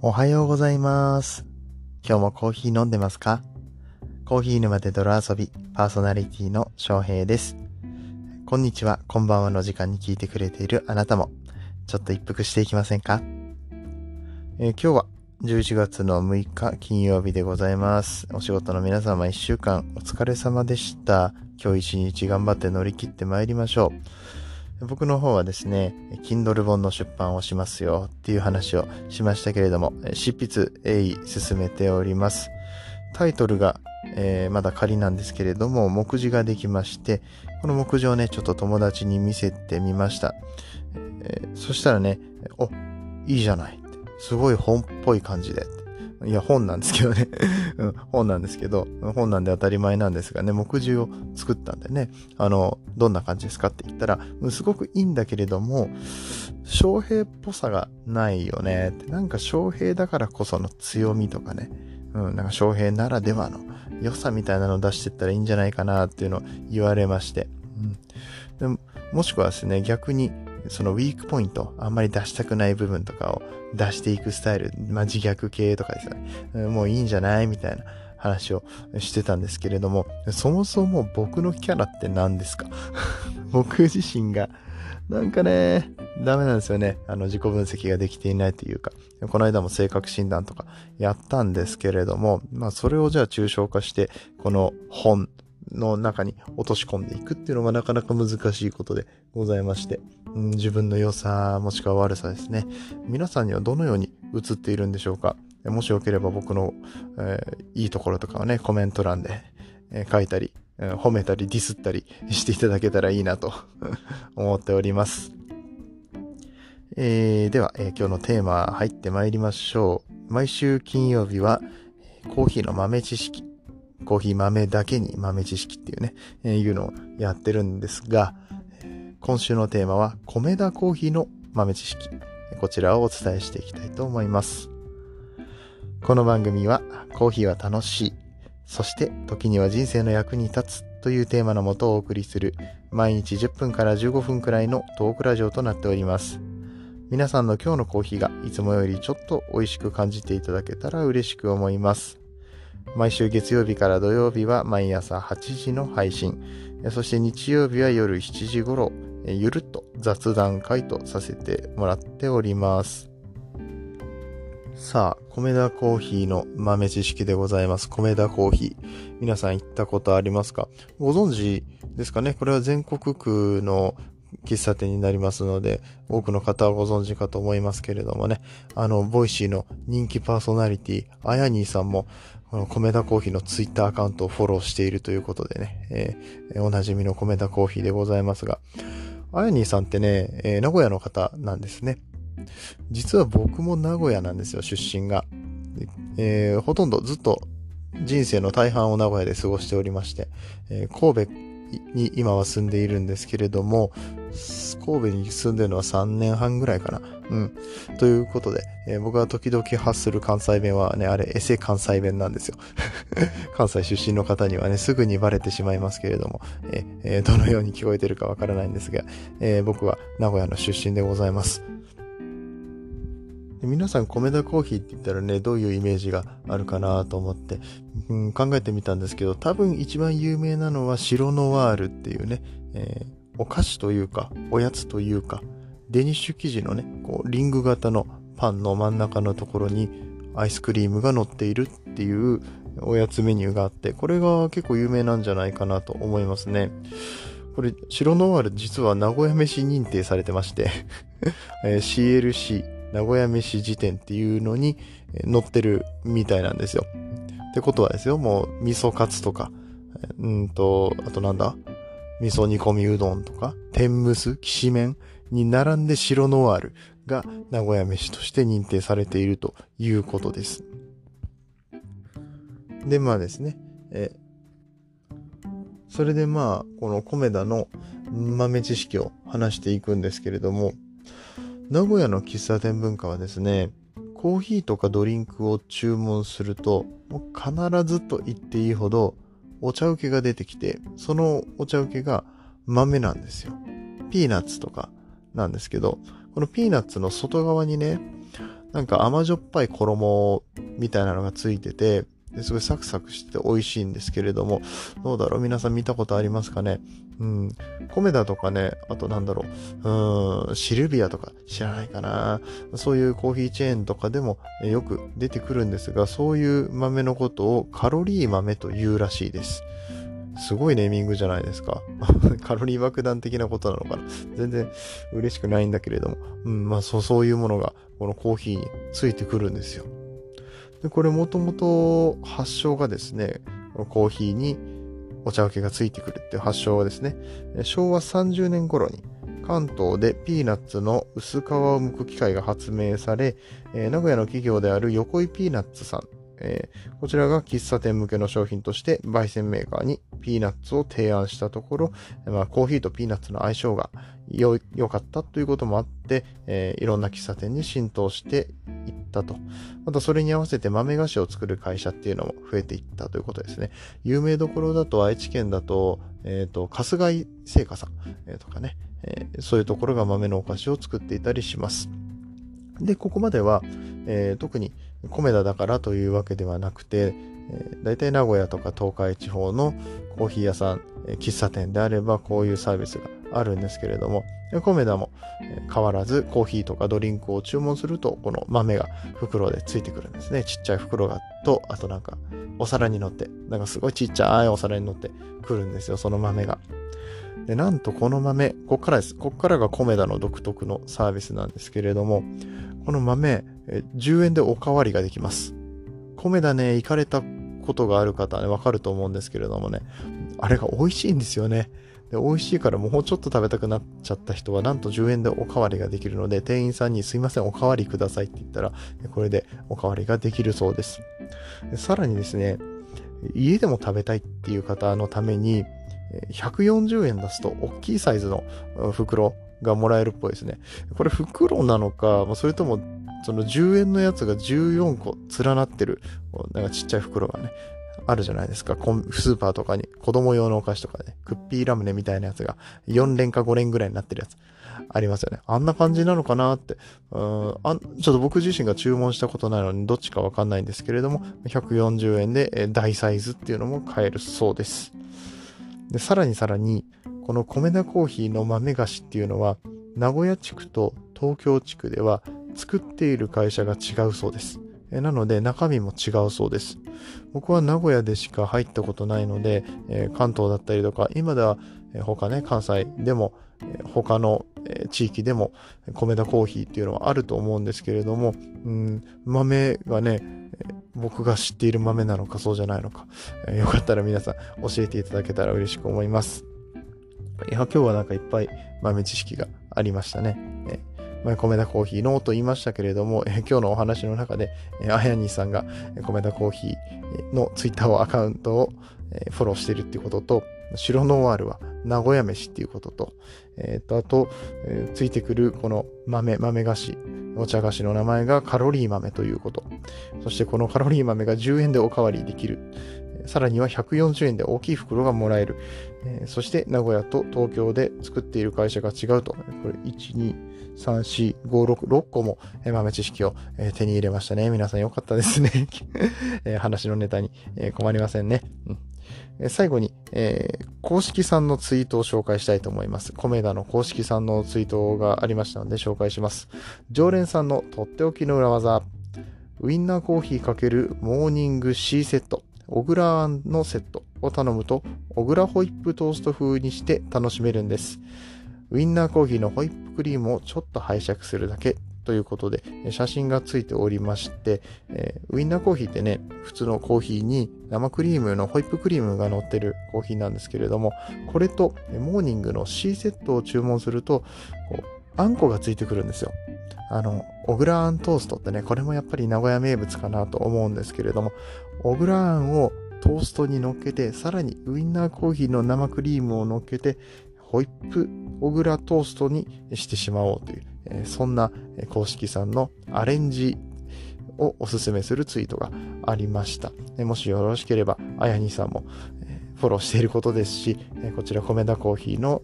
おはようございます。今日もコーヒー飲んでますか？コーヒー沼で泥遊び、パーソナリティの翔平です。こんにちは、こんばんはの時間に聞いてくれているあなたも、ちょっと一服していきませんか、えー今日は11月の6日金曜日でございます。お仕事の皆様1週間お疲れ様でした。今日一日頑張って乗り切って参りましょう。僕の方はですね、Kindle 本の出版をしますよっていう話をしましたけれども、執筆鋭意進めております。タイトルが、えーまだ仮なんですけれども、目次ができまして、この目次をね、ちょっと友達に見せてみました。えーそしたらね、お、いいじゃない。すごい本っぽい感じで。いや、本なんですけどね。うん本なんですけど、本なんで当たり前なんですがね、目次を作ったんでね、あの、どんな感じですかって言ったら、すごくいいんだけれども、翔平っぽさがないよねって。なんか翔平だからこその強みとかね、うん、なんか翔平ならではの良さみたいなのを出してったらいいんじゃないかなっていうのを言われまして。うん、でももしくはですね、逆に、そのウィークポイント、あんまり出したくない部分とかを出していくスタイル、まあ、自虐系とかですね。もういいんじゃないみたいな話をしてたんですけれども、そもそも僕のキャラって何ですか？僕自身が、なんかね、ダメなんですよね。あの、自己分析ができていないというか。この間も性格診断とかやったんですけれども、まあ、それをじゃあ抽象化して、この本の中に落とし込んでいくっていうのがなかなか難しいことでございまして、うん自分の良さもしくは悪さですね。皆さんにはどのように映っているんでしょうか？もしよければ僕の、えーいいところとかをね、コメント欄で、えー書いたり、えー褒めたりディスったり していただけたらいいなと 思っております。えーでは、え今日のテーマ入ってまいりましょう。毎週金曜日は、コーヒーの豆知識。コーヒー豆だけに豆知識っていうね、えーいうのをやってるんですが、今週のテーマは、米田コーヒーの豆知識。こちらをお伝えしていきたいと思います。この番組は、コーヒーは楽しい。そして、時には人生の役に立つというテーマのもとをお送りする、毎日10分から15分くらいのトークラジオとなっております。皆さんの今日のコーヒーがいつもよりちょっと美味しく感じていただけたら嬉しく思います。毎週月曜日から土曜日は毎朝8時の配信。そして日曜日は夜7時頃、ゆるっと雑談会とさせてもらっております。さあ、コメダコーヒーの豆知識でございます。コメダコーヒー。皆さん行ったことありますか？ご存知ですかね？これは全国区の喫茶店になりますので、多くの方はご存知かと思いますけれどもね。あの、 Voicy の人気パーソナリティ、あやにーさんも、このコメダコーヒーのツイッターアカウントをフォローしているということでね、えーおなじみの米田コーヒーでございますが、あやにーさんってね、えー名古屋の方なんですね。実は僕も名古屋なんですよ、出身が。えーほとんどずっと人生の大半を名古屋で過ごしておりまして、えー神戸に今は住んでいるんですけれども、神戸に住んでるのは3年半ぐらいかな。うん。ということで、えー僕が時々発する関西弁はね、あれ、エセ関西弁なんですよ。関西出身の方にはね、すぐにバレてしまいますけれども、えどのように聞こえてるかわからないんですが、えー僕は名古屋の出身でございます。皆さん、米田コーヒーって言ったらね、どういうイメージがあるかなと思って、うん、考えてみたんですけど、多分一番有名なのは白ノワールっていうね、えーお菓子というか、おやつというか、デニッシュ生地のね、こう、リング型のパンの真ん中のところにアイスクリームが乗っているっていうおやつメニューがあって、これが結構有名なんじゃないかなと思いますね。これ、白ノワール実は名古屋飯認定されてまして、え CLC 名古屋飯辞典っていうのにえ載ってるみたいなんですよ。ってことはですよ、もう味噌カツとか、うんと、あとなんだ？味噌煮込みうどんとか、天むす、きしめんに並んで白ノワールが名古屋飯として認定されているということです。で、まあですね、えそれでまあ、この米田の豆知識を話していくんですけれども、名古屋の喫茶店文化はですね、コーヒーとかドリンクを注文すると、必ずと言っていいほどお茶受けが出てきて、そのお茶受けが豆なんですよ。ピーナッツとかなんですけど、このピーナッツの外側にね、なんか甘じょっぱい衣みたいなのがついてて、ですごいサクサクして美味しいんですけれども、どうだろう？皆さん見たことありますかね？うん。コメダとかね、あとなんだろう、うん、シルビアとか知らないかな？そういうコーヒーチェーンとかでもよく出てくるんですが、そういう豆のことをカロリー豆というらしいです。すごいネーミングじゃないですか？カロリー爆弾的なことなのかな？全然嬉しくないんだけれども。うん、まあそう、そういうものがこのコーヒーについてくるんですよ。で、これもともと発祥がですね、コーヒーにお茶受けがついてくるっていう発祥はですね、昭和30年頃に関東でピーナッツの薄皮を剥く機械が発明され、名古屋の企業である横井ピーナッツさん、えー、こちらが喫茶店向けの商品として焙煎メーカーにピーナッツを提案したところ、まあ、コーヒーとピーナッツの相性が良かったということもあって、えー、いろんな喫茶店に浸透していったと。またそれに合わせて豆菓子を作る会社っていうのも増えていったということですね。有名どころだと愛知県だと、えっ、ー、と、春日井製菓さん、えー、とかね、えー、そういうところが豆のお菓子を作っていたりします。で、ここまでは、えー、特に米田だからというわけではなくて、えー、大体名古屋とか東海地方のコーヒー屋さん、えー、喫茶店であればこういうサービスがあるんですけれども、米田も変わらずコーヒーとかドリンクを注文すると、この豆が袋でついてくるんですね。ちっちゃい袋がと、あとなんかお皿に乗って、なんかすごいちっちゃいお皿に乗ってくるんですよ、その豆が。で、なんとこの豆、こっからです。こっからが米田の独特のサービスなんですけれども、この豆、10円でおかわりができます。米田ね、行かれたことがある方はね、わかると思うんですけれどもね、あれが美味しいんですよね。で、美味しいからもうちょっと食べたくなっちゃった人は、なんと10円でおかわりができるので、店員さんにすいません、おかわりくださいって言ったら、これでおかわりができるそうです。でさらにですね、家でも食べたいっていう方のために、140円出すと大きいサイズの袋がもらえるっぽいですね。これ袋なのか、それともその10円のやつが14個連なってる、なんかちっちゃい袋がね、あるじゃないですか。スーパーとかに子供用のお菓子とかね、クッピーラムネみたいなやつが4連か5連ぐらいになってるやつありますよね。あんな感じなのかなって。うんあちょっと僕自身が注文したことないのにどっちかわかんないんですけれども、140円で大サイズっていうのも買えるそうです。で、さらにさらに、この米田コーヒーの豆菓子っていうのは、名古屋地区と東京地区では作っている会社が違うそうです。なので中身も違うそうです。僕は名古屋でしか入ったことないので、え関東だったりとか、今では他ね、関西でも、他の地域でも米田コーヒーっていうのはあると思うんですけれども、うん、豆がね、僕が知っている豆なのかそうじゃないのか、よかったら皆さん教えていただけたら嬉しく思います。いや、今日はなんかいっぱい豆知識がありましたね。え米田コーヒーのと言いましたけれども、今日のお話の中で、えあやにさんが米田コーヒーのツイッターアカウントを、フォローしているっていうことと、白ノワールは名古屋飯っていうことと、えっ、と、あと、えー、ついてくるこの豆、豆菓子、お茶菓子の名前がカロリー豆ということ。そしてこのカロリー豆が10円でおかわりできる。さらには140円で大きい袋がもらえる。えー、そして名古屋と東京で作っている会社が違うと。これ、1、2、3、4、5、6、6個も豆知識を手に入れましたね。皆さんよかったですね。話のネタに困りませんね。うん最後に、えー、公式さんのツイートを紹介したいと思います。コメダの公式さんのツイートがありましたので紹介します。常連さんのとっておきの裏技。ウィンナーコーヒー×モーニング C セット。小倉あんのセットを頼むと、小倉ホイップトースト風にして楽しめるんです。ウィンナーコーヒーのホイップクリームをちょっと拝借するだけということで、写真がついておりまして、えー、ウィンナーコーヒーってね、普通のコーヒーに生クリームのホイップクリームが乗ってるコーヒーなんですけれども、これとモーニングの C セットを注文すると、こうあんこがついてくるんですよ。あの、小倉あんトーストってね、これもやっぱり名古屋名物かなと思うんですけれども、小倉あんをトーストに乗っけて、さらにウインナーコーヒーの生クリームを乗っけて、ホイップ小倉トーストにしてしまおうという、えそんな公式さんのアレンジをおすすめするツイートがありました。もしよろしければ、あやにさんもフォローしていることですし、こちらコメダコーヒーの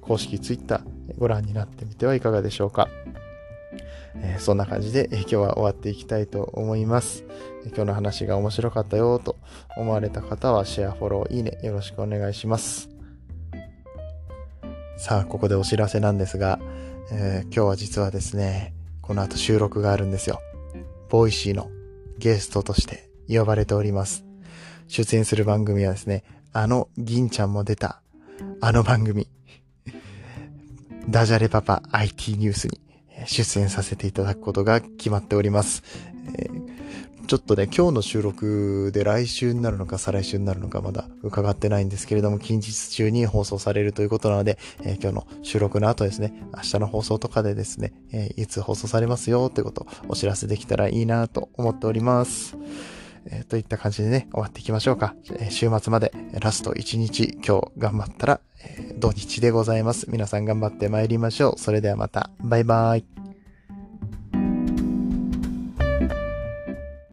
公式ツイッターご覧になってみてはいかがでしょうか。えー、そんな感じで、え今日は終わっていきたいと思います。今日の話が面白かったよと思われた方はシェア、フォロー、いいねよろしくお願いします。さあ、ここでお知らせなんですが、えー、今日は実はですね、この後収録があるんですよ。 Voicy のゲストとして呼ばれております。出演する番組はですね、あの銀ちゃんも出た、あの番組、ダジャレパパ IT ニュースに出演させていただくことが決まっております。えー、ちょっとね、今日の収録で来週になるのか再来週になるのかまだ伺ってないんですけれども、近日中に放送されるということなので、えー、今日の収録の後ですね、明日の放送とかでですね、えー、いつ放送されますよってことをお知らせできたらいいなと思っております。えー、といった感じでね、終わっていきましょうか。えー、週末までラスト1日今日頑張ったら、えー、土日でございます。皆さん頑張って参りましょう。それではまた。バイバイ。